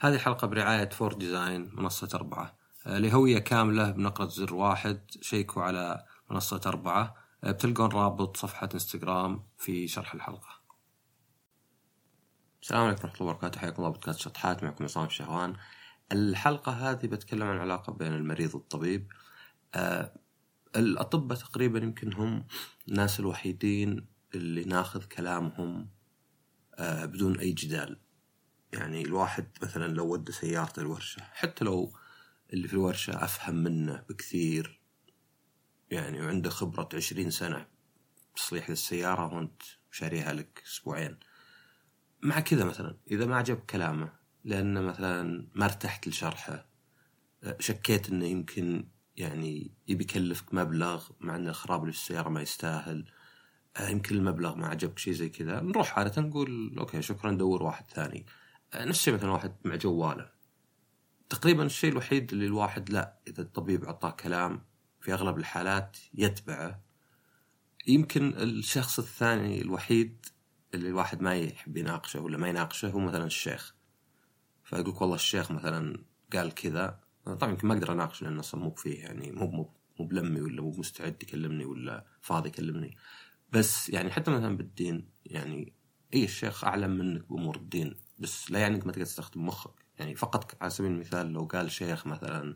هذه الحلقة برعاية Four Design منصة أربعة. آه، لهوية كاملة بنقرة زر واحد شيكوا على منصة أربعة. آه، بتلقون رابط صفحة إنستغرام في شرح الحلقة. السلام عليكم ورحمة الله وبركاته. حياكم الله بودكاست شطحات معكم عصام الشهوان. الحلقة هذه بتكلم عن العلاقة بين المريض والطبيب. آه، الأطباء تقريبا يمكن هم الناس الوحيدين اللي ناخذ كلامهم بدون أي جدال. يعني الواحد مثلا لو ودى سيارته الورشة حتى لو اللي في الورشة أفهم منه بكثير يعني وعنده خبرة عشرين سنة تصليح للسيارة وأنت شاريها لك أسبوعين. مع كذا مثلا إذا ما عجب كلامه لأنه مثلا ما ارتحت لشرحه شكيت أنه يمكن يعني يبي يكلفك مبلغ مع أن الخراب اللي في السيارة ما يستاهل يمكن المبلغ ما عجبك شيء زي كذا. نروح عادة نقول أوكي شكرا دور واحد ثاني. نفس الشيء مثلا واحد مع جواله تقريبا الشيء الوحيد اللي الواحد لا إذا الطبيب اعطاه كلام في أغلب الحالات يتبعه يمكن الشخص الثاني الوحيد اللي الواحد ما يحب يناقشه ولا ما يناقشه هو مثلا الشيخ. فيقول لك والله الشيخ مثلا قال كذا طبعا يمكن ما أقدر أناقشه لأنه أصلا مو فيه يعني مو مو مو بلمي ولا مو مستعد يكلمني ولا فاضي يكلمني. بس يعني حتى مثلا بالدين يعني اي الشيخ أعلم منك بأمور الدين؟ بس لا يعني انك ما تقدر تستخدم مخك. يعني فقط على سبيل المثال لو قال شيخ مثلا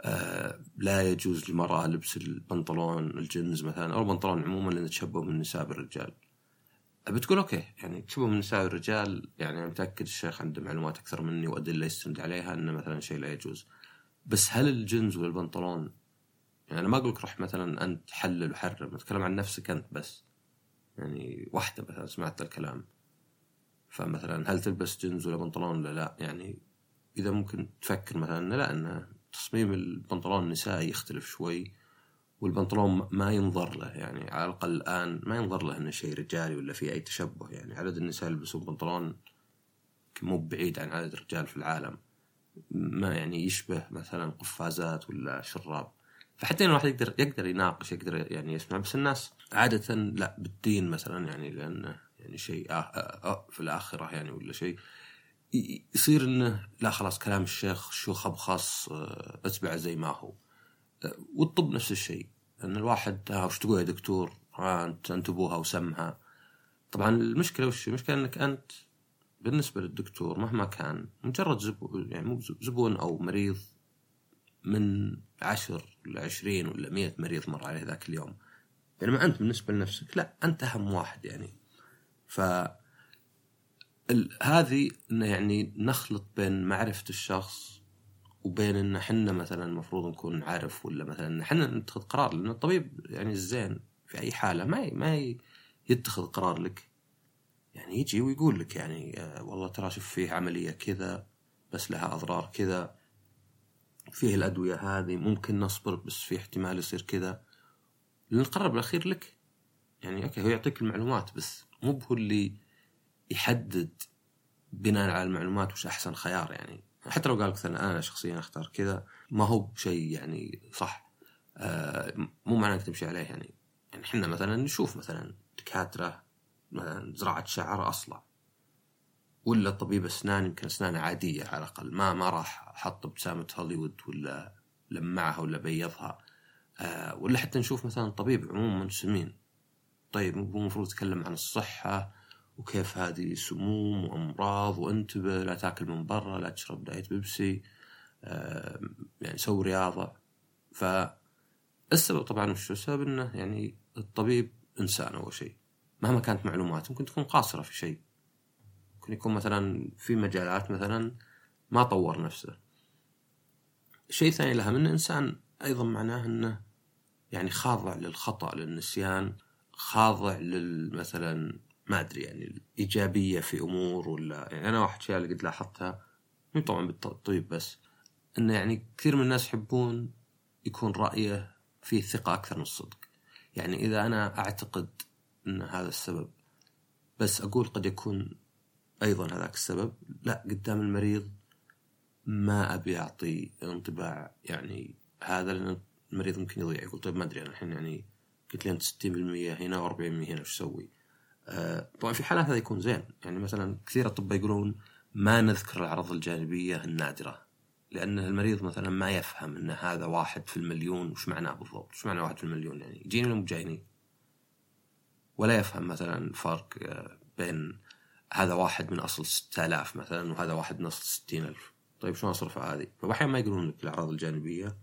آه لا يجوز للمرأة لبس البنطلون الجنز مثلا أو البنطلون عموما لأنه تشبه من النساء بالرجال. بتقول أوكي يعني تشبه من النساء بالرجال يعني أنا متأكد الشيخ عنده معلومات أكثر مني وأدلة يستند عليها أنه مثلا شيء لا يجوز. بس هل الجنز ولا البنطلون يعني أنا ما أقول لك روح مثلا أنت حلل وحرم أتكلم عن نفسك أنت بس. يعني واحدة مثلا سمعت الكلام. فمثلا هل تلبس جنز ولا بنطلون ولا لا؟ يعني إذا ممكن تفكر مثلا لا إن تصميم البنطلون النسائي يختلف شوي والبنطلون ما ينظر له. يعني على الأقل الآن ما ينظر له إنه شيء رجالي ولا في أي تشبه. يعني عدد النساء يلبسون بنطلون مو بعيد عن عدد الرجال في العالم. ما يعني يشبه مثلا قفازات ولا شراب. فحتى الواحد يقدر يقدر يناقش يقدر يعني يسمع. بس الناس عادة لا بالدين مثلا يعني لأنه يعني شيء آه آه آه في الآخرة يعني ولا شيء. يصير إنه لا خلاص كلام الشيخ شو خبخص آه، اتبعه زي ما هو. والطب نفس الشيء. إن الواحد ها وش تقول يا دكتور؟ ها أنت انتبوها وسمها. طبعا المشكلة وش؟ المشكلة إنك أنت بالنسبة للدكتور مهما كان مجرد زبون يعني مو زبون أو مريض من عشر ولا عشرين ولا مئة مريض مر عليه ذاك اليوم. يعني أنت بالنسبة لنفسك لا أنت أهم واحد يعني. ف هذه يعني نخلط بين معرفة الشخص وبين إن إحنا مثلا المفروض نكون نعرف ولا مثلا إحنا نتخذ قرار لأن الطبيب يعني الزين في أي حالة ما ما يتخذ قرار لك. يعني يجي ويقول لك يعني آه، والله ترى شوف فيه عملية كذا بس لها أضرار كذا فيه الأدوية هذه ممكن نصبر بس في احتمال يصير كذا. لأن القرار بالأخير لك. يعني أوكي هو يعطيك المعلومات بس. مو هو اللي يحدد بناء على المعلومات وش أحسن خيار يعني. حتى لو قال لك أنا شخصيا أختار كذا ما هو بشيء يعني صح. آه مو معناه إنك تمشي عليه يعني. يعني إحنا مثلا نشوف مثلا دكاترة مثلا زراعة شعر أصلع. ولا طبيب أسنان يمكن أسنانه عادية على الأقل ما ما راح حط ابتسامه هوليوود ولا لمعها ولا بيضها. آه ولا حتى نشوف مثلا طبيب عموما سمين. طيب هو المفروض يتكلم عن الصحة وكيف هذه سموم وأمراض وأنتبه لا تاكل من برا لا تشرب دايت بيبسي يعني سوي رياضة. فالسبب طبعا وش السبب؟ إنه يعني الطبيب إنسان أول شيء. مهما كانت معلوماته ممكن تكون قاصرة في شيء. ممكن يكون مثلا في مجالات مثلا ما طور نفسه. شيء ثاني لها من إنسان أيضا معناه إنه يعني خاضع للخطأ للنسيان. خاضع لل مثلا ما أدري يعني الإيجابية في أمور ولا يعني أنا واحد الاشياء اللي قد لاحظتها مو طبعا بالطيب بس انه يعني كثير من الناس يحبون يكون رأيه فيه ثقة أكثر من الصدق. يعني إذا أنا أعتقد إن هذا السبب بس أقول قد يكون أيضا هذاك السبب لا قدام المريض ما أبي أعطي انطباع يعني هذا لأن المريض ممكن يضيع. يقول طيب ما أدري أنا الحين يعني قلت لي انت 60% هنا و40% هنا وش أسوي؟ آه، طبعا في حالات هذا يكون زين. يعني مثلا كثير أطباء يقولون ما نذكر الأعراض الجانبية النادرة لأن المريض مثلا ما يفهم أن هذا واحد في المليون وش معناه بالضبط؟ وش معنى واحد في المليون؟ يعني يجيني ولا مو جايني ولا يفهم مثلا الفرق آه، بين هذا واحد من أصل 6000 مثلا وهذا واحد من أصل 60000 طيب شلون أصرف هذه؟ فأحيانا ما يقولون لك الأعراض الجانبية.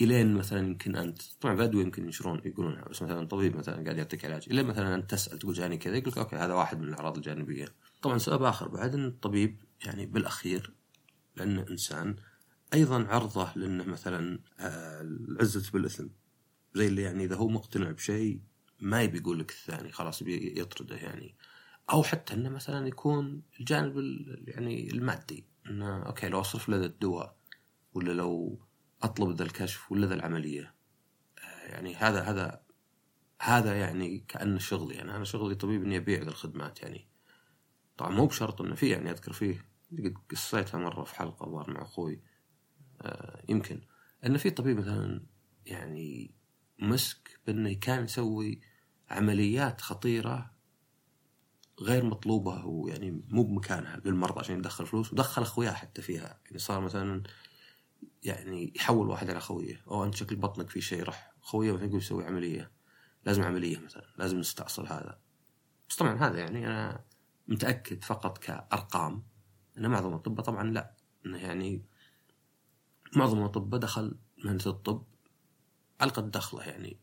الين مثلا يمكن انت طبعا بدو يمكن ينشرون يقولونها بس مثلا طبيب مثلا قاعد يعطيك علاج الين مثلا انت تسأل تقول جاني كذا يقول لك أوكي هذا واحد من الأعراض الجانبية. طبعا سبب آخر بعد إن الطبيب يعني بالأخير لأنه إنسان أيضا عرضة لأنه مثلا آه، العزة بالإثم زي اللي يعني إذا هو مقتنع بشيء ما يبي يقول لك الثاني خلاص يطرده يعني. أو حتى إنه مثلا يكون الجانب يعني المادي إنه أوكي لو أصرف له الدواء ولا لو أطلب ذا الكشف ولا ذا العملية. آه، يعني هذا هذا هذا يعني كانه شغلي. يعني أنا شغلي طبيب إني أبيع ذا الخدمات يعني. طبعا مو بشرط إنه في يعني أذكر فيه قد قصيتها مرة في حلقة ظهر مع أخوي. آه يمكن. ان في طبيب مثلا يعني مسك بإنه كان يسوي عمليات خطيرة غير مطلوبة ويعني مو بمكانها للمرضى عشان يدخل فلوس ودخل أخوياه حتى فيها. يعني صار مثلا يعني يحول واحد على خويه. أو أنت شكل بطنك في شيء راح خويه مثلا يقول يسوي عملية. لازم عملية مثلا لازم نستأصل هذا. بس طبعا هذا يعني أنا متأكد فقط كأرقام إن معظم الاطباء طبعا لا. إنه يعني معظم الاطباء دخل مهنة الطب على قد دخله يعني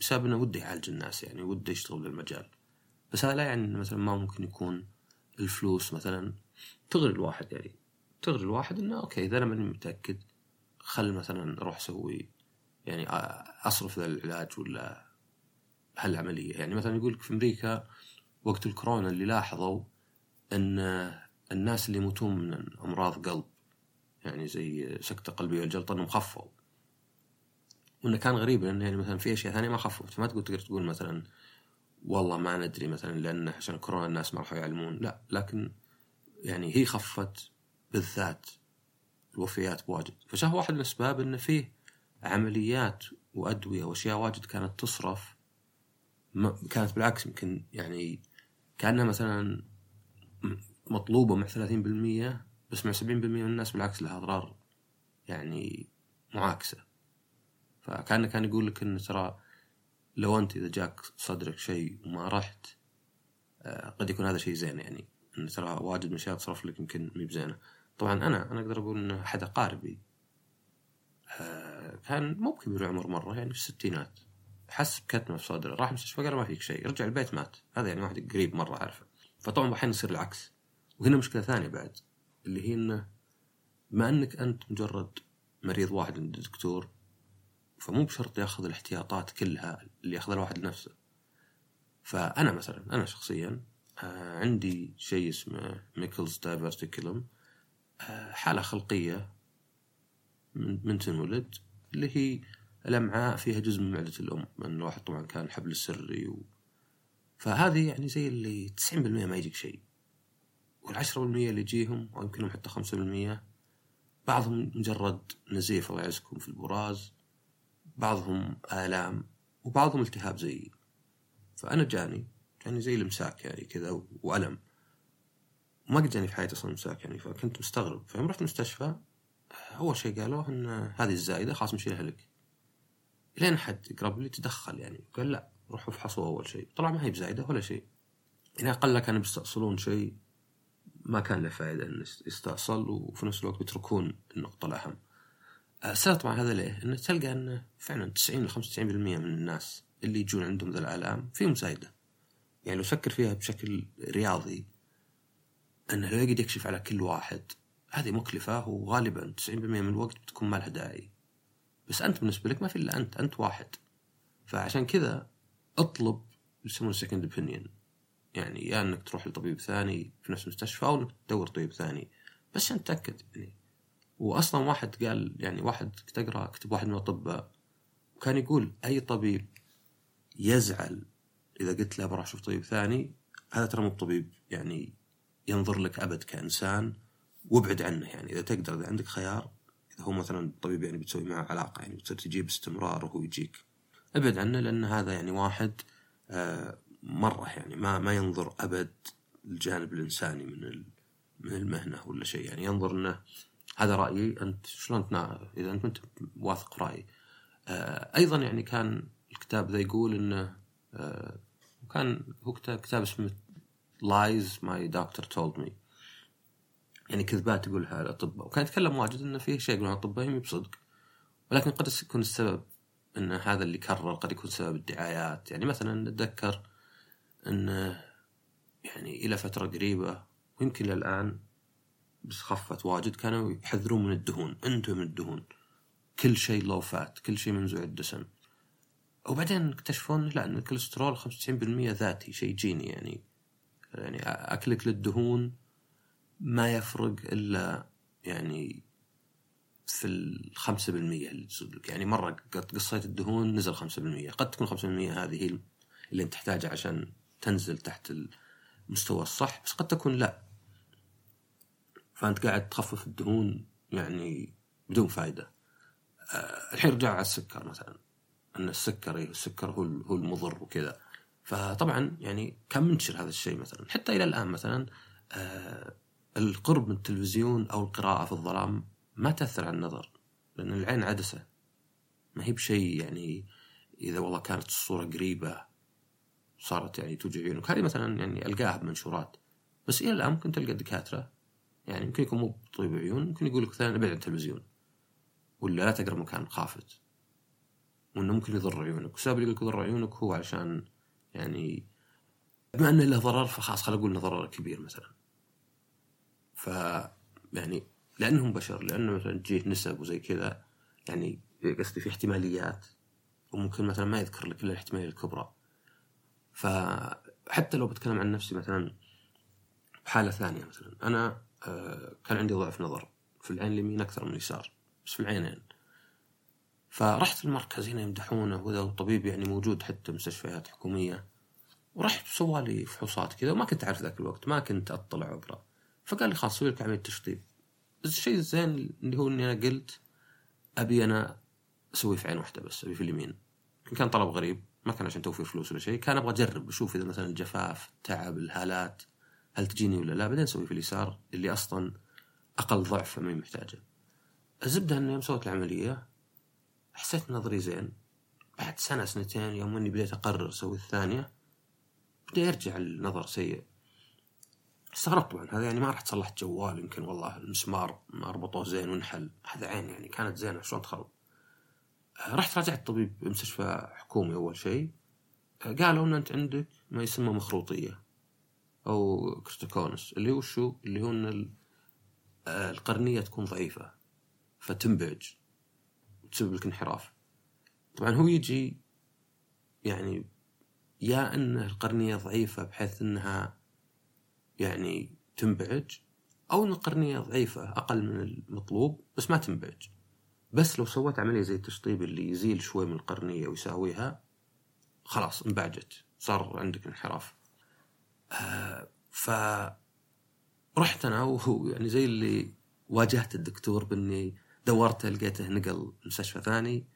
بسبب إنه وده يعالج الناس يعني وده يشتغل بالمجال. بس هذا لا يعني مثلا ما ممكن يكون الفلوس مثلا تغري الواحد يعني. تغري الواحد إنه أوكي إذا أنا ماني متأكد خل مثلا أروح أسوي يعني أصرف ذا العلاج ولا هالعملية. يعني مثلا يقول لك في أمريكا وقت الكورونا اللي لاحظوا إن الناس اللي يموتون من أمراض قلب يعني زي سكتة قلبية والجلطة إنهم خفوا. وإنه كان غريب لأنه يعني مثلا في أشياء ثانية ما خفت فما تقدر تقدر تقول مثلا والله ما ندري مثلا لأن عشان كورونا الناس ما راحوا يعلمون. لا لكن يعني هي خفت بالذات. الوفيات بواجد فشاف واحد من الأسباب أنه فيه عمليات وأدوية وأشياء واجد كانت تصرف كانت بالعكس يمكن يعني كأنها مثلا مطلوبة مع 30% بس مع 70% من الناس بالعكس لها أضرار يعني معاكسة. فكان كان يقول لك أنه ترى لو أنت إذا جاك صدرك شيء وما رحت آه، قد يكون هذا شيء زين يعني. أنه ترى واجد من الأشياء تصرف لك يمكن مي بزينة طبعا أنا أنا أقدر أقول إن احد اقاربي آه، كان مو بكبير العمر مرة يعني في الستينات. حس بكتمة في صدره راح المستشفى قال ما فيك شيء رجع البيت مات. هذا يعني واحد قريب مرة أعرفه. فطبعا أحيانا يصير العكس. وهنا مشكلة ثانية بعد اللي هي إنه ما إنك أنت مجرد مريض واحد عند الدكتور فمو بشرط يأخذ الاحتياطات كلها اللي يأخذها الواحد لنفسه. فأنا مثلا أنا شخصيا آه، عندي شيء اسمه Meckel's diverticulum حالة خلقية من, تنولد اللي هي الأمعاء فيها جزء من معدة الأم. لأن الواحد طبعا كان الحبل السري و... فهذه يعني زي اللي 90% ما يجيك شيء. والعشرة بالمية اللي يجيهم أو يمكنهم حتى خمسة بالمية بعضهم مجرد نزيف الله يعزكم في البراز بعضهم آلام وبعضهم التهاب زيي فأنا جاني جاني زي الإمساك يعني كذا وألم. ما قد جاني في حياتي أصلا امساك يعني فكنت مستغرب. فيوم رحت المستشفى أول شيء قالوا إن هذه الزايدة خلاص نشيلها لك. لين حد يقرب لي تدخل يعني قال لا روحوا افحصوا أول شيء طلع ما هي بزايدة ولا شيء يعني أقل كانوا بيستأصلون شيء ما كان له فائده إن يستأصل وفي نفس الوقت بيتركون النقطة الأهم. السبب طبعا هذا ليه؟ إنه تلقى انه فعلا 90 ل 95% من الناس اللي يجون عندهم ذا الآلام فيهم زايدة. يعني لو فكر فيها بشكل رياضي انه لو يقعد يكشف على كل واحد. هذه مكلفة وغالبا 90% من الوقت بتكون ما لها داعي. بس أنت بالنسبة لك ما في إلا أنت أنت واحد. فعشان كذا أطلب يسمونه second opinion يعني يا إنك تروح لطبيب ثاني في نفس المستشفى أو إنك تدور طبيب ثاني. بس عشان تتاكد يعني. واصلا واحد قال يعني واحد كنت أقرأ كتب واحد من الأطباء وكان يقول أي طبيب يزعل إذا قلت له بروح أشوف طبيب ثاني هذا ترى مو طبيب يعني ينظر لك أبد كإنسان وابعد عنه يعني. إذا تقدر إذا عندك خيار إذا هو مثلا الطبيب يعني بتسوي معه علاقة يعني بتصير تجيب استمرار وهو يجيك. ابعد عنه لأن هذا يعني واحد آه مرة يعني ما ما ينظر أبد الجانب الإنساني من من المهنة ولا شيء يعني. ينظر إنه هذا رأيي أنت شلون. إذا أنت انت واثق رأيي. آه أيضا يعني كان الكتاب ذا يقول إنه آه كان هو كتاب اسمه Lies My Doctor Told Me يعني كذبات يقولها الأطباء. وكان يتكلم واجد إنه في شيء يقولون الاطباء يمكن بصدق ولكن قد يكون السبب إن هذا اللي كرر قد يكون سبب الدعايات. يعني مثلا نتذكر انه يعني إلى فترة قريبة ويمكن للان بس خفت واجد كانوا يحذرون من الدهون. أنتم من الدهون. كل شيء لو فات كل شيء منزوع الدسم. وبعدين اكتشفون لا إن الكوليسترول 95% ذاتي شيء جيني يعني. يعني أكلك للدهون ما يفرق إلا يعني في الخمسة بالمية اللي تصدق يعني مرة قصيت الدهون نزل خمسة بالمية. قد تكون خمسة بالمية هذه هي اللي أنت تحتاجها عشان تنزل تحت المستوى الصح بس قد تكون لا. فأنت قاعد تخفف الدهون يعني بدون فائدة أه الحين رجع على السكر مثلا. إن السكر إيه السكر هو هو المضر وكذا. فطبعا يعني كان منتشر هذا الشيء مثلا؟ حتى إلى الآن مثلا أه القرب من التلفزيون أو القراءة في الظلام ما تأثر على النظر لأن العين عدسة. ما هي بشيء يعني إذا والله كانت الصورة قريبة صارت يعني توجع عيونك. هذه مثلا يعني ألقاها بمنشورات. بس إلى الآن ممكن تلقى دكاترة يعني يمكن يكون مو بطبيب عيون ممكن يقول لك مثلا أبعد عن التلفزيون. ولا لا تقرب مكان خافت. وإنه ممكن يضر عيونك. والسبب اللي يقول لك يضر عيونك هو عشان يعني بما أنه له ضرر فخلاص خلينا نقول إنه ضرر كبير مثلا. ف يعني لأنهم بشر لأنه مثلا تجيه نسب وزي كذا يعني قصدي في احتماليات وممكن مثلا ما يذكر لك إلا الاحتمالية الكبرى. فحتى لو بتكلم عن نفسي مثلا بحالة ثانية مثلا أنا آه، كان عندي ضعف نظر في العين اليمين أكثر من اليسار بس في العينين. فرحت المركز هنا يمدحونه وذا الطبيب يعني موجود حتى مستشفيات حكومية. ورحت سوى لي فحوصات كذا وما كنت أعرف ذاك الوقت ما كنت أطلع وأقرأ. فقال لي خلاص سوي لك عملية تشطيب. الشيء الزين اللي هو إني أنا قلت أبي أنا أسوي في عين واحدة بس أبي في اليمين. كان طلب غريب ما كان عشان توفير فلوس ولا شيء كان أبغى أجرب أشوف إذا مثلا الجفاف التعب الهالات هل تجيني ولا لا؟ بعدين أسوي في اليسار اللي أصلا أقل ضعف فما محتاجة. الزبدة اني يوم سويت العملية حسيت نظري زين. بعد سنة سنتين يوم إني بديت أقرر أسوي الثانية بدا يرجع النظر سيء. استغربت طبعا هذا يعني ما راح تصلح جوال يمكن والله المسمار ما ربطوه زين وانحل. هذا عين يعني كانت زينة شلون تخرب؟ آه، رحت راجعت طبيب بمستشفى حكومي أول شيء. آه، قالوا إن أنت عندك ما يسمى مخروطية أو كرتوكونس اللي هو شو؟ اللي هو إن آه، القرنية تكون ضعيفة فتنبعج وتسبب لك انحراف. طبعا هو يجي يعني يا أن القرنية ضعيفة بحيث أنها يعني تنبعج أو أن القرنية ضعيفة أقل من المطلوب بس ما تنبعج. بس لو سويت عملية زي التشطيب اللي يزيل شوي من القرنية ويساويها خلاص انبعجت صار عندك انحراف. آه ف رحت أنا وهو يعني زي اللي واجهت الدكتور بإني دورته لقيته نقل مستشفى ثاني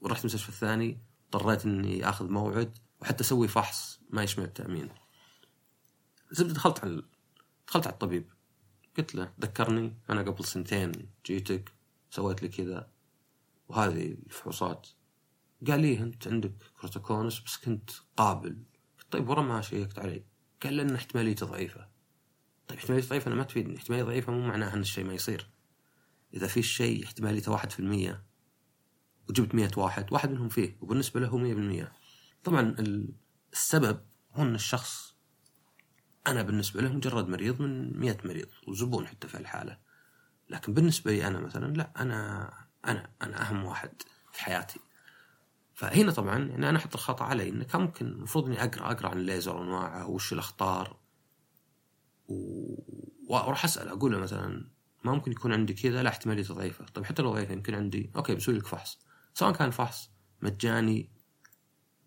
ورحت المستشفى الثاني اضطريت إني آخذ موعد وحتى أسوي فحص ما يشمل التأمين. زبدة دخلت على دخلت على الطبيب. قلت له ذكرني أنا قبل سنتين جيتك سويت لي كذا وهذه الفحوصات. قال لي أنت عندك keratoconus بس كنت قابل. طيب ورا ما شيكت علي. قال لأن احتماليته ضعيفة. طيب احتماليته ضعيفة أنا ما تفيدني. احتماليه ضعيفة مو معناها إن الشيء ما يصير. إذا في شيء احتماليته واحد في المية وجبت مية واحد واحد منهم فيه وبالنسبة له مية بالمية. طبعا السبب هو ان الشخص. أنا بالنسبة له مجرد مريض من مئة مريض وزبون حتى في الحالة. لكن بالنسبة لي أنا مثلا لا أنا أنا أنا أهم واحد في حياتي. فهنا طبعا يعني أنا أحط الخطأ علي إنه كان ممكن المفروض إني أقرأ أقرأ عن الليزر وأنواعه وش الأخطار. و... وأروح أسأل أقول له مثلا ما ممكن يكون عندي كذا لا احتماليته ضعيفة. طيب حتى لو ضعيفة يمكن عندي أوكي بسوي لك فحص. سواء كان فحص مجاني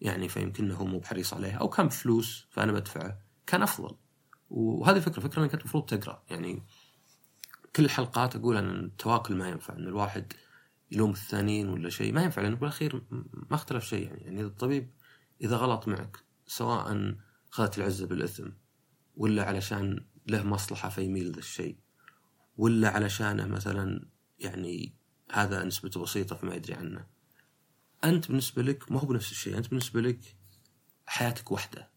يعني فيمكن هو مو بحريص عليه أو كان بفلوس فأنا بدفعه كان أفضل. وهذه الفكرة فكرة إنك المفروض تقرأ. يعني كل الحلقات أقول ان التواكل ما ينفع إن الواحد يلوم الثانيين ولا شيء ما ينفع لأنه بالأخير ما اختلف شيء. يعني يعني الطبيب إذا غلط معك سواء اخذت العزة بالإثم ولا علشان له مصلحة فيميل ذا الشيء ولا علشانه مثلا يعني هذا نسبته بسيطة فما يدري عنه. أنت بالنسبة لك ما هو بنفس الشيء أنت بالنسبة لك حياتك وحدة.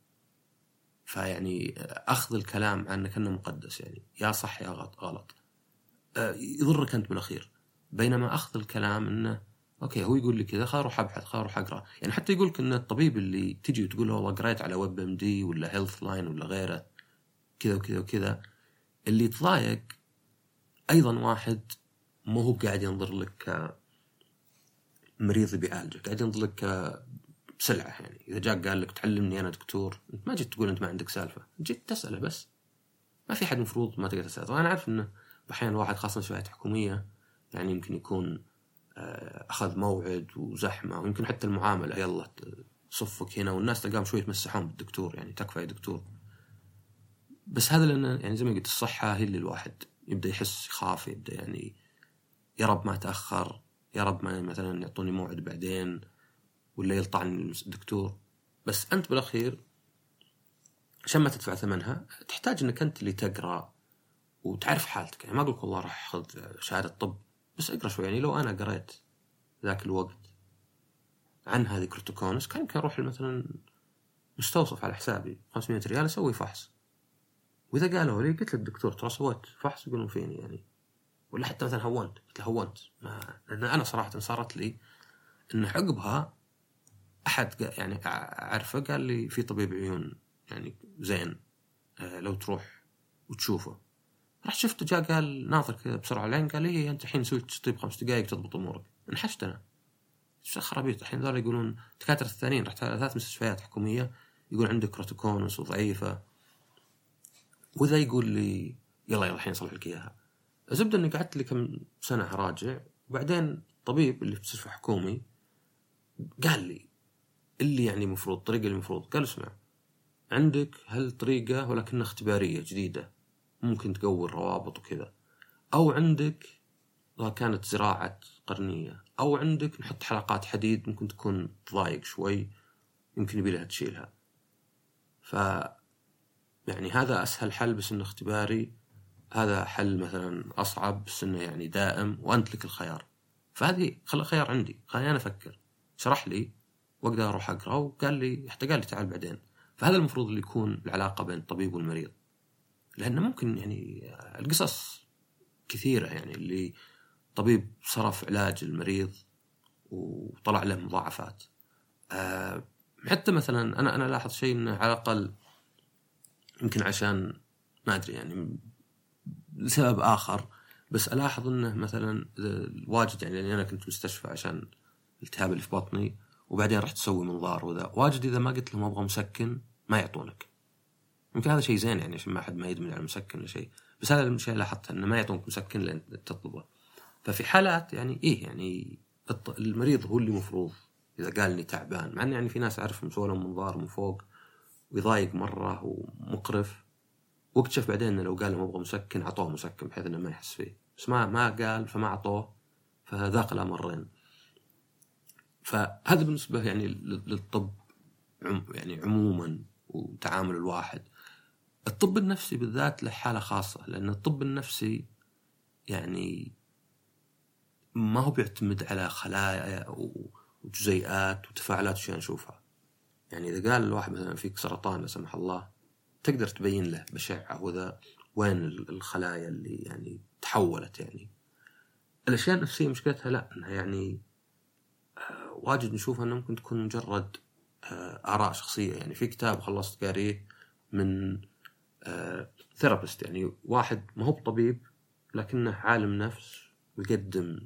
فيعني أخذ الكلام عنك أنه مقدس يعني يا صح يا غلط آه، يضرك أنت بالأخير. بينما أخذ الكلام أنه okay هو يقول لي كذا خل أروح أبحث خل أروح أقرأ. يعني حتى يقول لك إن الطبيب اللي تجي وتقول له والله قريت على WebMD ولا Healthline ولا غيره كذا وكذا وكذا اللي يتضايق أيضا واحد مو هو قاعد ينظر لك كمريض بيعالجك قاعد ينظر لك كسلعه يعني. إذا جاك قال لك تعلمني أنا دكتور أنت ما جيت تقول أنت ما عندك سالفة جيت تسأله بس. ما في حد مفروض ما تقدر تسأله. أنا عارف إنه أحيانا واحد خاصة شوية حكومية يعني يمكن يكون آه، أخذ موعد وزحمة ويمكن حتى المعاملة يلا صفك هنا والناس تلقاهم شوي يتمسحون بالدكتور يعني تكفى يا دكتور. بس هذا لأن يعني زي ما قلت الصحة هي اللي الواحد يبدأ يحس يخاف يبدأ يعني يا رب ما تاخر يا رب ما مثلا يعطوني موعد بعدين ولا يلطعني الدكتور. بس أنت بالأخير عشان ما تدفع ثمنها تحتاج إنك أنت اللي تقرأ وتعرف حالتك. يعني ما أقول والله راح أخذ شهادة طب بس اقرأ شوي. يعني لو أنا قريت ذاك الوقت عن هذه keratoconus كان يمكن أروح مثلا مستوصف على حسابي 500 ريال أسوي فحص. وإذا قالوا لي قلت للدكتور ترى سويت فحص يقولون فيني يعني. ولا حتى مثلا هونت قلت له هونت. ما لأن أنا صراحة صارت لي إن عقبها أحد يعني أعرفه قال لي في طبيب عيون يعني زين آه، لو تروح وتشوفه. رحت شفته جاء قال ناظر كذا بسرعة العين قال لي أنت الحين سويت طيب خمس دقائق تضبط أمورك. انحشت أنا. خرابيط. الحين ذول يقولون الدكاتره الثانيين رحت على ثلاث مستشفيات حكومية يقول عندك keratoconus وضعيفة. وذا يقول لي يلا يلا الحين اصلح لك إياها. الزبده إني قعدت لي كم سنة اراجع وبعدين طبيب اللي في مستشفى حكومي قال لي اللي يعني المفروض الطريقة اللي المفروض. قال اسمع عندك هالطريقة ولكنها اختبارية جديدة ممكن تقوي الروابط وكذا. أو عندك كانت زراعة قرنية أو عندك نحط حلقات حديد ممكن تكون تضايق شوي يمكن يبي لها تشيلها. ف يعني هذا أسهل حل بس انه اختباري هذا حل مثلا أصعب بس انه يعني دائم وأنت لك الخيار. فهذه خل الخيار عندي. خليني أنا أفكر. شرح لي وأقدر أروح أقرأ وقال لي حتى قال لي تعال بعدين. فهذا المفروض اللي يكون العلاقة بين الطبيب والمريض. لأنه ممكن يعني القصص كثيرة يعني اللي طبيب صرف علاج المريض وطلع له مضاعفات. أه حتى مثلا أنا أنا لاحظ شيء إنه على الأقل يمكن عشان ما أدري يعني لسبب آخر بس ألاحظ إنه مثلا واجد يعني لأني أنا كنت مستشفى عشان الالتهاب اللي في بطني وبعدين رحت أسوي منظار وذا. واجد إذا ما قلت لهم أبغى مسكن ما يعطونك. يمكن هذا شيء زين يعني عشان ما حد ما يدمن على المسكن ولا شيء. بس هذا الشيء لاحظته إنه ما يعطونك مسكن لين تطلبه. ففي حالات يعني إيه يعني المريض هو اللي مفروض. إذا قال إني تعبان مع انه يعني في ناس اعرف مسوي لهم منظار من فوق ويضايق مرة ومقرف. واكتشف بعدين إنه لو قال لهم أبغى مسكن أعطوه مسكن بحيث إنه ما يحس فيه. بس ما ما قال فما أعطوه. فذاق الأمرين. فهذا بالنسبة يعني للطب يعني عموما وتعامل الواحد. الطب النفسي بالذات له حالة خاصة لأن الطب النفسي يعني ما هو بيعتمد على خلايا وجزيئات وتفاعلات وشيء نشوفها. يعني إذا قال الواحد مثلا فيك سرطان لا سمح الله تقدر تبين له بشعة وذا وين الخلايا اللي يعني تحولت يعني. الأشياء النفسية مشكلتها لا أنها يعني آه، واجد نشوفها أنها ممكن تكون مجرد آه، آراء شخصية. يعني في كتاب خلصت قاريه من therapist آه، يعني واحد ما هو بطبيب لكنه عالم نفس ويقدم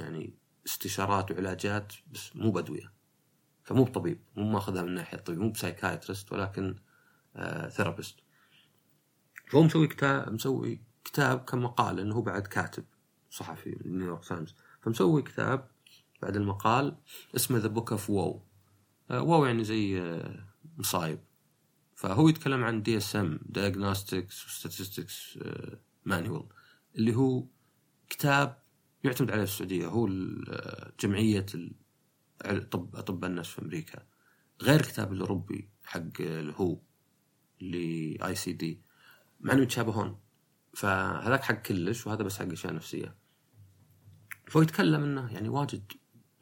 يعني استشارات وعلاجات بس مو بادويه فمو بطبيب مو ماخذها من ناحية الطبيب مو ب psychiatrist ولكن therapist. آه، فهو مسوي كتاب مسوي كتاب كمقال إنه هو بعد كاتب صحفي New York Times. فمسوي كتاب بعد المقال اسمه The Book of Woe Woe يعني زي آه، مصايب. فهو يتكلم عن DSM diagnostics و statistics manual اللي هو كتاب يعتمد عليه في السعودية هو جمعية طب اطباء النفس في أمريكا. غير الكتاب الأوروبي حق ال WHO اللي ICD. مع انهم يتشابهون فهذاك حق كلش وهذا بس حق أشياء نفسية. فهو يتكلم إنه يعني واجد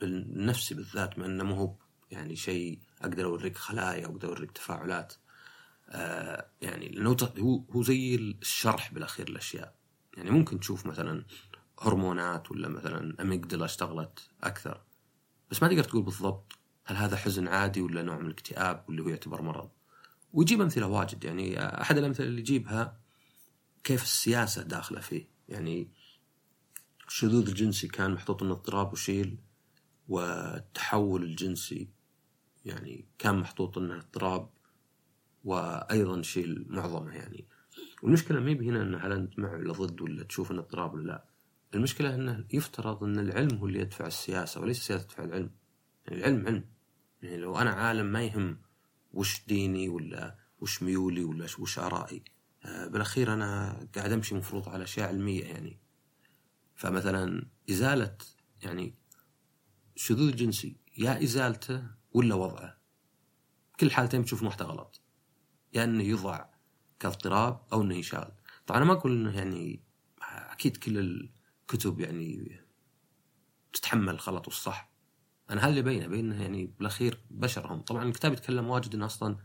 بالنفسي بالذات ما إنه مو هو. يعني شيء أقدر أوريك خلايا وأقدر أوريك تفاعلات. آه يعني لأنه هو هو زي الشرح بالأخير الأشياء. يعني ممكن تشوف مثلا هرمونات ولا مثلا اميجدلا اشتغلت أكثر. بس ما تقدر تقول بالضبط هل هذا حزن عادي ولا نوع من الاكتئاب واللي هو يعتبر مرض. ويجيب أمثلة واجد يعني أحد الأمثلة اللي يجيبها كيف السياسة داخلة فيه. يعني الشذوذ الجنسي كان محطوط إنه اضطراب وشيل والتحول الجنسي يعني كان محطوط إنه اضطراب وأيضا شيل معظمه يعني. والمشكلة ما هنا انه هل أنت مع ولا ضد ولا تشوف إنه اضطراب ولا لا. المشكلة إنه يفترض إن العلم هو اللي يدفع السياسة وليس السياسة تدفع العلم. يعني العلم علم. يعني لو أنا عالم ما يهم وش ديني ولا وش ميولي ولا وش آرائي. آه، بالأخير أنا قاعد أمشي مفروض على أشياء علمية يعني. فمثلا إزالة يعني الشذوذ الجنسي يا إزالته ولا وضعه. كل حالتين تشوف محتوى غلط. يا يعني إنه يوضع كاضطراب أو إنه يشال طبعا أنا ما أقول إنه يعني أكيد كل الكتب يعني تتحمل الغلط والصح. أنا هل بينه بينه يعني بالأخير بشرهم. طبعا الكتاب يتكلم واجد إنه أصلا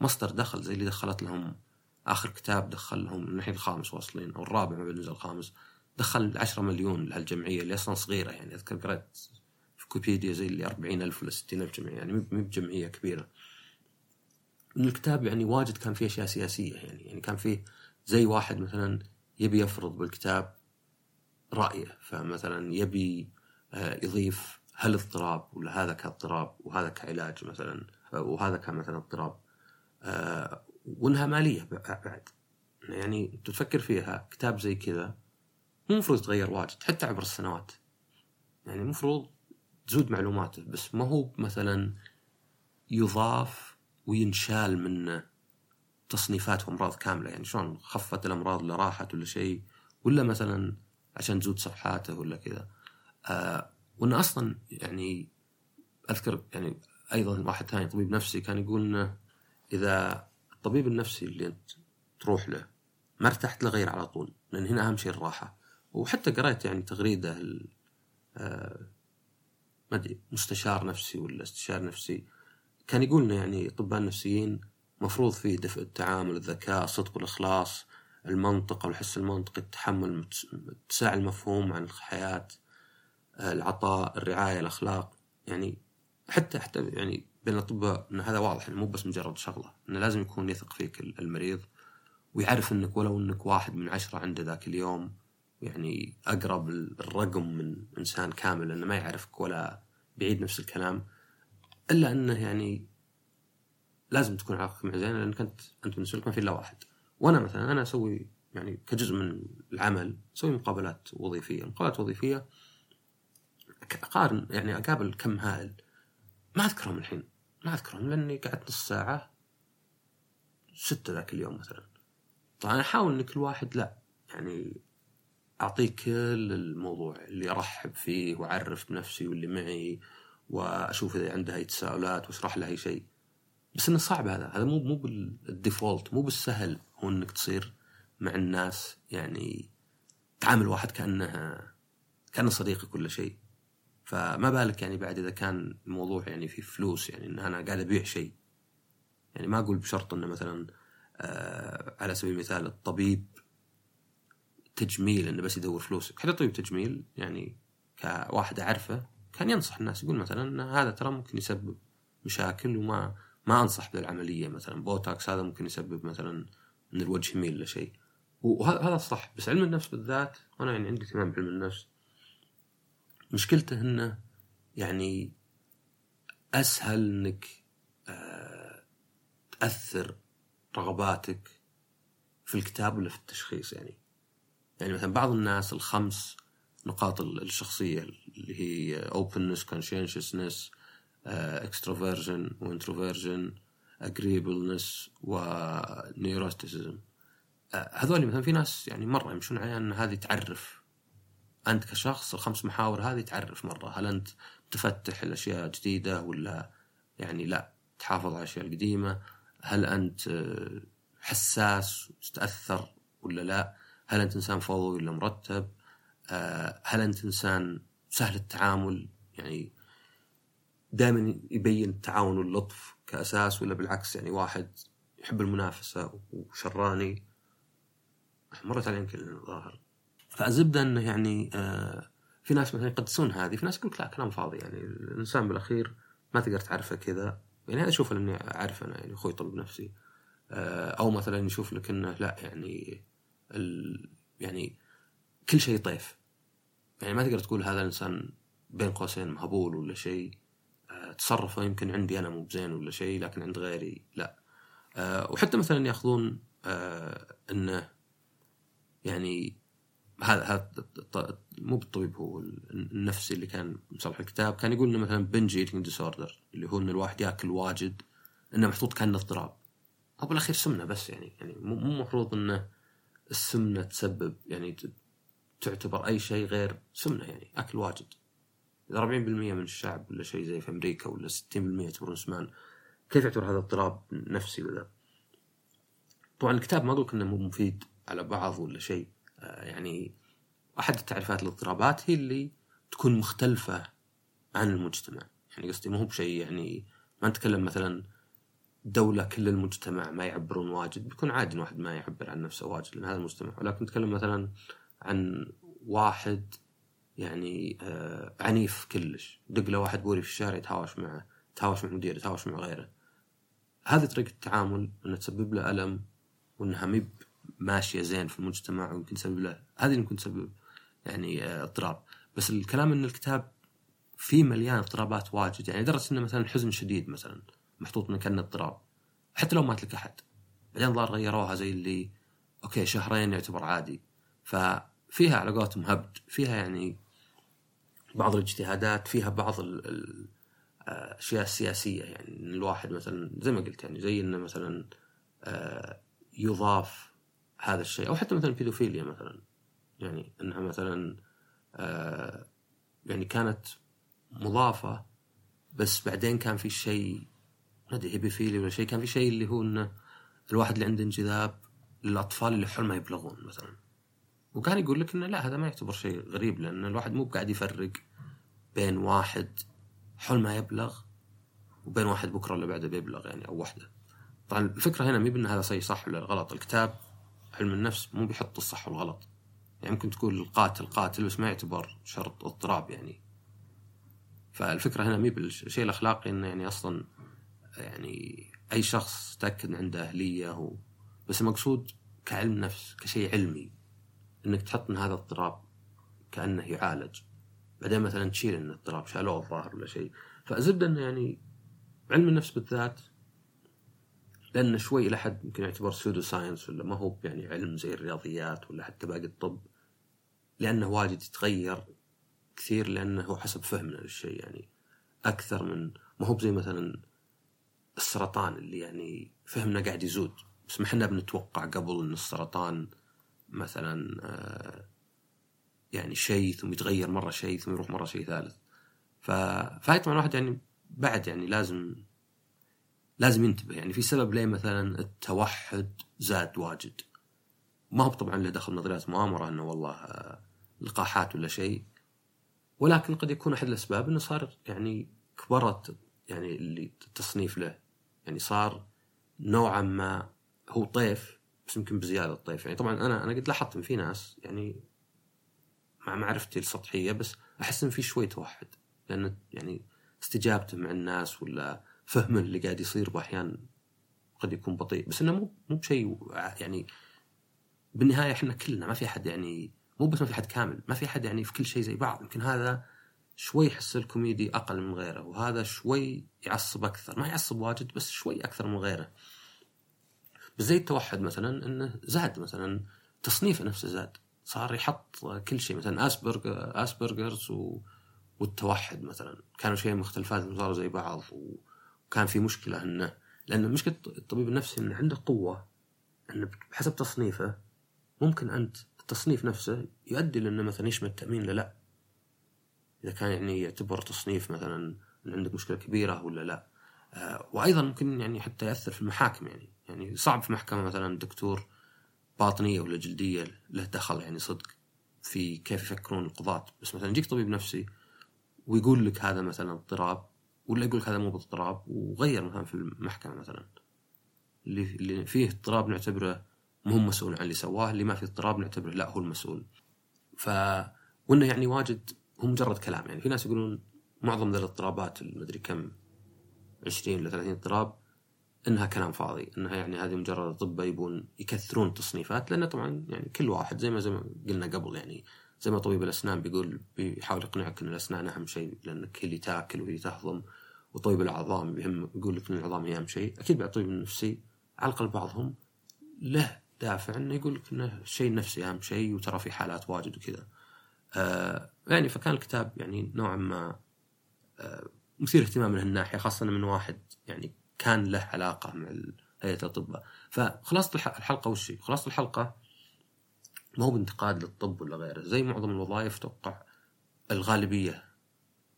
مصدر دخل زي اللي دخلت لهم. آخر كتاب دخل لهم الحين الخامس واصلين أو الرابع ما بينزل الخامس. دخل 10 مليون لهالجمعية اللي أصلا صغيرة يعني. أذكر قريت في ويكيبيديا زي اللي 40 ألف ولا 60 ألف جمعية يعني مو بجمعية كبيرة. الكتاب يعني واجد كان فيه أشياء سياسية يعني. يعني كان فيه زي واحد مثلا يبي يفرض بالكتاب رأيه فمثلا يبي آه، يضيف هل اضطراب ولا هذا كاضطراب وهذا كعلاج مثلا وهذا كان مثلا اضطراب آه، وانها مالية بعد. يعني تفكر فيها كتاب زي كذا مو المفروض يتغير واجد حتى عبر السنوات. يعني المفروض تزود معلوماته بس ما هو مثلا يضاف وينشال من تصنيفات أمراض كاملة. يعني شلون خفت الأمراض اللي راحت ولا شيء ولا مثلا عشان تزود صفحاته ولا كذا. آه وانه أصلا يعني أذكر يعني أيضا واحد ثاني طبيب نفسي كان يقول إنه إذا الطبيب النفسي اللي أنت تروح له ما ارتحت له غير على طول لأن هنا أهم شيء الراحة. وحتى قريت يعني تغريدة آه ما أدري مستشار نفسي ولا استشار نفسي. كان يقول إنه يعني الاطباء النفسيين مفروض فيه دفء التعامل الذكاء الصدق والإخلاص. المنطق والحس المنطقي التحمل اتساع المفهوم عن الحياة العطاء الرعاية الأخلاق. يعني حتى حتى يعني بين الأطباء إن هذا واضح مو بس مجرد شغلة إنه لازم يكون يثق فيك المريض ويعرف إنك ولو إنك واحد من عشرة عنده ذاك اليوم يعني أقرب الرقم من إنسان كامل انه ما يعرفك ولا بيعيد نفس الكلام. إلا إنه يعني لازم تكون علاقتك معه زينة لانك انت أنت بالنسبة لك ما في إلا واحد. وأنا مثلا أنا أسوي يعني كجزء من العمل أسوي مقابلات وظيفية، مقابلات وظيفية أقارن يعني أقابل كم هائل. ما أذكرهم الحين. ما أذكرهم لأني قعدت نص ساعة ستة ذاك اليوم مثلا. طبعا أحاول إن كل واحد لا يعني أعطيه كل الموضوع اللي أرحب فيه وأعرف بنفسي واللي معي وأشوف إذا عنده أي تساؤلات وأشرح له أي شيء. بس إنه صعب هذا. هذا مو مو بالديفولت مو بالسهل هو إنك تصير مع الناس يعني تعامل واحد كانه كأنه صديقي كل شيء. فما بالك يعني بعد إذا كان الموضوع يعني في فلوس يعني إن أنا قاعد أبيع شيء. يعني ما أقول بشرط إنه مثلا آه على سبيل المثال الطبيب تجميل إنه بس يدور فلوس. حتى طبيب تجميل يعني كواحد أعرفه كان ينصح الناس يقول مثلا إن هذا ترى ممكن يسبب مشاكل وما ما أنصح بالعملية مثلا. بوتوكس هذا ممكن يسبب مثلا ان الوجه يميل لشيء. وهذا صح بس علم النفس بالذات وأنا يعني عندي اهتمام بعلم النفس. مشكلته إنه يعني أسهل إنك آه تأثر رغباتك في الكتاب ولا في التشخيص يعني. يعني مثلا بعض الناس الخمس نقاط الشخصية اللي هي openness conscientiousness extroversion و introversion agreeableness و neuroticism هذول مثلا في ناس يعني مرة يمشون عليها أن هذه تعرف. أنت كشخص الخمس محاور هذه تعرف مرة. هل أنت متفتح الأشياء جديدة ولا يعني لا؟ تحافظ على الأشياء القديمة. هل أنت حساس وتتأثر ولا لا؟ هل أنت إنسان فوضوي ولا مرتب؟ آه، هل أنت إنسان سهل التعامل؟ يعني دائما يبين التعاون واللطف كأساس ولا بالعكس يعني واحد يحب المنافسة وشراني. مرت علي يمكن الظاهر. فالزبده إنه يعني آه في ناس مثلا يقدسون هذه في ناس يقول لا كلام فاضي يعني. الإنسان بالأخير ما تقدر تعرفه كذا. يعني هذا أشوف إني أعرف أنا يعني أخوي طبيب نفسي. آه أو مثلا يشوف لك إنه لا يعني ال يعني كل شيء طيف. يعني ما تقدر تقول هذا الإنسان بين قوسين مهبول ولا شيء. تصرفه يمكن عندي أنا مو بزين ولا شيء لكن عند غيري لا. آه وحتى مثلا يأخذون آه إنه يعني هذا هذا مو بالطبيب هو النفسي اللي كان مصلح الكتاب كان يقول إنه مثلا binge eating disorder اللي هو إن الواحد يأكل واجد إنه محطوط كأنه اضطراب. أو بالاخير سمنة بس يعني يعني مو المفروض انه السمنة تسبب يعني تعتبر أي شيء غير سمنة يعني أكل واجد. اذا 40% من الشعب ولا شيء زي في أمريكا ولا 60% يعتبرون سمان كيف يعتبر هذا اضطراب نفسي ولا طبعا الكتاب ما أقول إنه مو مفيد على بعض ولا شيء. آه، يعني أحد التعريفات الاضطرابات هي اللي تكون مختلفة عن المجتمع. يعني قصدي ما هو بشيء يعني ما نتكلم مثلا دولة كل المجتمع ما يعبرون واجد. بيكون عادي واحد ما يعبر عن نفسه واجد لأن هذا المجتمع. ولكن نتكلم مثلا عن واحد يعني آه عنيف كلش. دق له واحد بوري في الشارع يتهاوش معه يتهاوش مع مدير يتهاوش مع غيره. هذه طريقة التعامل إنه تسبب له ألم وإنها مب ماشية زين في المجتمع ويمكن تسبب له هذه اللي ممكن تسبب يعني آه، اضطراب. بس الكلام إن الكتاب فيه مليان اضطرابات واجد يعني لدرجة إنه مثلا الحزن شديد مثلا محطوط من كان اضطراب حتى لو مات لك أحد. بعدين ظهر غيروها زي اللي أوكي شهرين يعتبر عادي. ففيها على قولتهم هبد فيها يعني بعض الاجتهادات فيها بعض الاشياء السياسيه يعني الواحد مثلا زي ما قلت يعني زي إنه مثلا آه، يضاف هذا الشيء أو حتى مثلا البيدوفيليا مثلا. يعني إنها مثلا آه يعني كانت مضافة بس بعدين كان في شيء ما أدري هيبيفيليا ولا شيء كان في شيء اللي هو إنه الواحد اللي عنده انجذاب للأطفال اللي حول ما يبلغون مثلا. وكان يقول لك إنه لا هذا ما يعتبر شيء غريب لأن الواحد مو قاعد يفرق بين واحد حول ما يبلغ وبين واحد بكرة اللي بعده بيبلغ يعني أو واحدة طبعا الفكرة هنا مي بان هذا شيء صح ولا غلط؟ الكتاب علم النفس مو بيحط الصح والغلط. يعني ممكن تقول القاتل قاتل بس ما يعتبر شرط اضطراب يعني. فالفكرة هنا مي بالشيء الأخلاقي إنه يعني أصلا يعني أي شخص تأكد عنده أهلية هو. بس المقصود كعلم نفس كشيء علمي. إنك تحط ان هذا اضطراب كأنه يعالج. بعدين مثلا تشيل ان اضطراب شالوه الظاهر ولا شيء. فزبده إنه يعني علم النفس بالذات لأنه شوي إلى حد يمكن يعتبر pseudoscience ولا ما هو يعني علم زي الرياضيات ولا حتى باقي الطب. لأنه واجد يتغير كثير لأنه هو حسب فهمنا للشيء يعني أكثر من ما هو زي مثلا السرطان اللي يعني فهمنا قاعد يزود. بس ما إحنا بنتوقع قبل إن السرطان مثلا آه، يعني شيء ثم يتغير مرة شيء ثم يروح مرة شيء ثالث. ف فهي طبعا الواحد يعني بعد يعني لازم لازم ينتبه. يعني في سبب ليه مثلا التوحد زاد واجد. ما هو طبعا له دخل نظريات مؤامرة إنه والله آه، لقاحات ولا شيء. ولكن قد يكون أحد الأسباب إنه صار يعني كبرت يعني اللي التصنيف له. يعني صار نوعا ما هو طيف بس يمكن بزيادة الطيف. يعني طبعا أنا أنا قد لاحظت إن في ناس يعني مع معرفتي السطحية بس أحس إن في شوي توحد. لأن يعني استجابته مع الناس ولا فهمه اللي قاعد يصير بأحيان قد يكون بطيء. بس إنه مو مو بشيء يعني بالنهاية إحنا كلنا ما في أحد يعني مو بس ما في أحد كامل ما في أحد يعني في كل شيء زي بعض. يمكن هذا شوي يحس الكوميدي أقل من غيره وهذا شوي يعصب أكثر. ما يعصب واجد بس شوي أكثر من غيره. زي التوحد مثلا انه زاد مثلا تصنيفه نفسه زاد. صار يحط كل شيء مثلا Asperger Asperger's و... والتوحد مثلا. كانوا شيء مختلفات صاروا زي بعض و... كان في مشكلة إنه لأن مشكلة الطبيب النفسي إنه عنده قوة انه بحسب تصنيفه ممكن أنت التصنيف نفسه يؤدي لأنه مثلا يشمل التامين لا لا. إذا كان يعني يعتبر تصنيف مثلا عندك مشكلة كبيرة ولا لا. آه وأيضا ممكن يعني حتى يأثر في المحاكم يعني. يعني صعب في محكمة مثلا دكتور باطنية ولا جلدية له دخل يعني صدق في كيف يفكرون القضاة. بس مثلا يجيك طبيب نفسي ويقول لك هذا مثلا اضطراب ولا يقول لك هذا مو باضطراب وغير مثلا في المحكمة مثلا. اللي فيه اضطراب نعتبره مو مسؤول عن اللي سواه اللي ما فيه اضطراب نعتبره لا هو المسؤول. ف وإنه يعني واجد هو مجرد كلام. يعني في ناس يقولون معظم الاضطرابات المدري كم 20 ل 30 اضطراب إنها كلام فاضي إنها يعني هذه مجرد اطباء يبون يكثرون التصنيفات لأنه طبعا يعني كل واحد زي ما زي ما قلنا قبل يعني زي ما طبيب الأسنان بيقول بيحاول يقنعك إن الأسنان أهم شيء لأنك هي اللي تاكل وهي تهضم وطبيب العظام بيهم يقول لك إن العظام هي أهم شيء. أكيد بعد الطبيب النفسي على الأقل بعضهم له دافع إنه يقول لك إنه الشيء النفسي أهم شيء وترى في حالات واجد وكذا. آه يعني فكان الكتاب يعني نوعا ما آه مثير اهتمام من هالناحيه خاصة من واحد يعني كان له علاقة مع هيئة الاطباء فخلاصة الحلقة وش هي؟ خلاصة الحلقة ما هو بانتقاد للطب ولا غيره. زي معظم الوظائف توقع الغالبية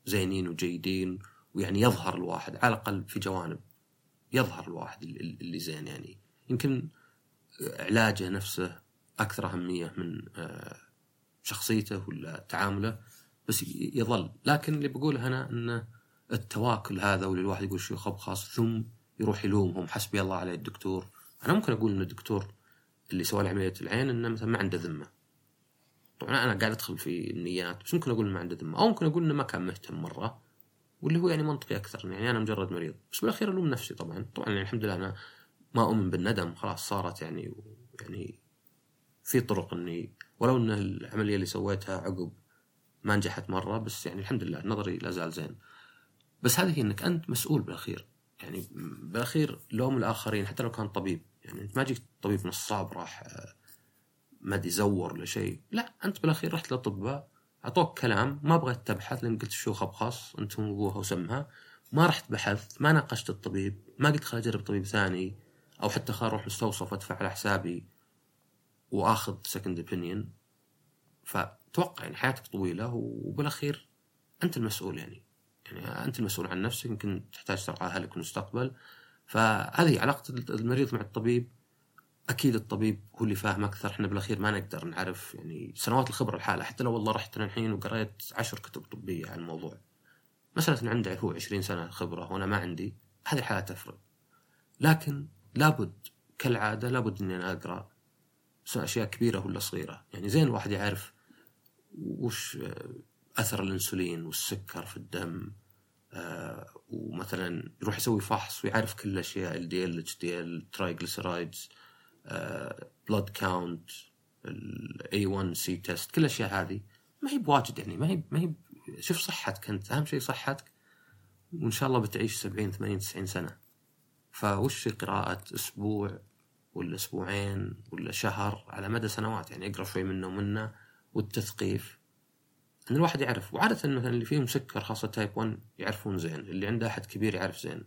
زينين وجيدين ويعني يظهر الواحد على الأقل في جوانب. يظهر الواحد اللي زين يعني. يمكن علاجه نفسه أكثر أهمية من آه، شخصيته ولا تعامله بس يظل. لكن اللي بقوله أنا إنه التواكل هذا واللي الواحد يقول شيء خب خاص ثم يروح يلومهم. حسبي الله عليه الدكتور. أنا ممكن أقول إن الدكتور اللي سوى عملية العين إنه مثلا ما عنده ذمة. طبعا أنا قاعد أدخل في النيات بس ممكن أقول ما عنده ذمة. أو ممكن أقول إنه ما كان مهتم مرة واللي هو يعني منطقي أكثر. يعني أنا مجرد مريض. بس بالأخير ألوم نفسي طبعا. طبعا يعني الحمد لله أنا ما أؤمن بالندم. خلاص صارت يعني يعني في طرق إني ولو إن العملية اللي سويتها عقب ما نجحت مرة بس يعني الحمد لله نظري لا زال زين. بس هذه إنك أنت مسؤول بالأخير. يعني بالأخير لوم الآخرين حتى لو كان طبيب. يعني أنت ما جيت طبيب نصاب راح آه، ما أدري زور ولا شيء. لا أنت بالأخير رحت للاطباء أعطوك كلام ما بغيت تبحث لأن قلت شو خبخاص أنتم ابوها وسمها ما رحت بحثت ما ناقشت الطبيب ما قلت خل أجرب طبيب ثاني أو حتى خل أروح مستوصف وادفع على حسابي وآخذ second opinion فتوقع يعني حياتك طويلة وبالأخير أنت المسؤول يعني. يعني أنت المسؤول عن نفسك يمكن تحتاج ترعى أهلك في المستقبل. فهذه علاقة المريض مع الطبيب. أكيد الطبيب هو اللي فاهم أكثر. إحنا بالأخير ما نقدر نعرف يعني سنوات الخبرة الحالة. حتى لو والله رحت الحين وقريت عشر كتب طبية عن الموضوع. مسألة إن عنده هو 20 سنة خبرة وأنا ما عندي هذه الحالة تفرق. لكن لابد كالعادة لابد إني أنا أقرأ أشياء كبيرة ولا صغيرة. يعني زين الواحد يعرف وش أثر الإنسولين والسكر في الدم آه ومثلا يروح يسوي فحص ويعرف كل الأشياء ال دي إل إتش دي إل ترايجليسرايدز بلود كاونت الاي 1 سي تيست كل الأشياء هذه. ما هي بواجد يعني ما هي ما هي شوف صحتك أنت أهم شيء صحتك وإن شاء الله بتعيش 70 80 90 سنة. فوش قراءة أسبوع ولا أسبوعين ولا شهر على مدى سنوات؟ يعني أقرأ شوي منه ومنه والتثقيف إن الواحد يعرف وعادة مثلا اللي فيهم سكر خاصة تايب 1 يعرفون زين اللي عنده أحد كبير يعرف زين.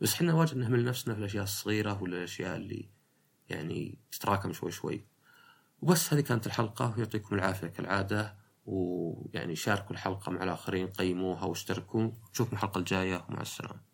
بس إحنا واجد نهمل نفسنا في الأشياء الصغيرة ولا الأشياء اللي يعني تتراكم شوي شوي. وبس هذه كانت الحلقة ويعطيكم العافية كالعادة ويعني شاركوا الحلقة مع الآخرين قيموها واشتركوا. نشوفكم الحلقة الجاية ومع السلامة.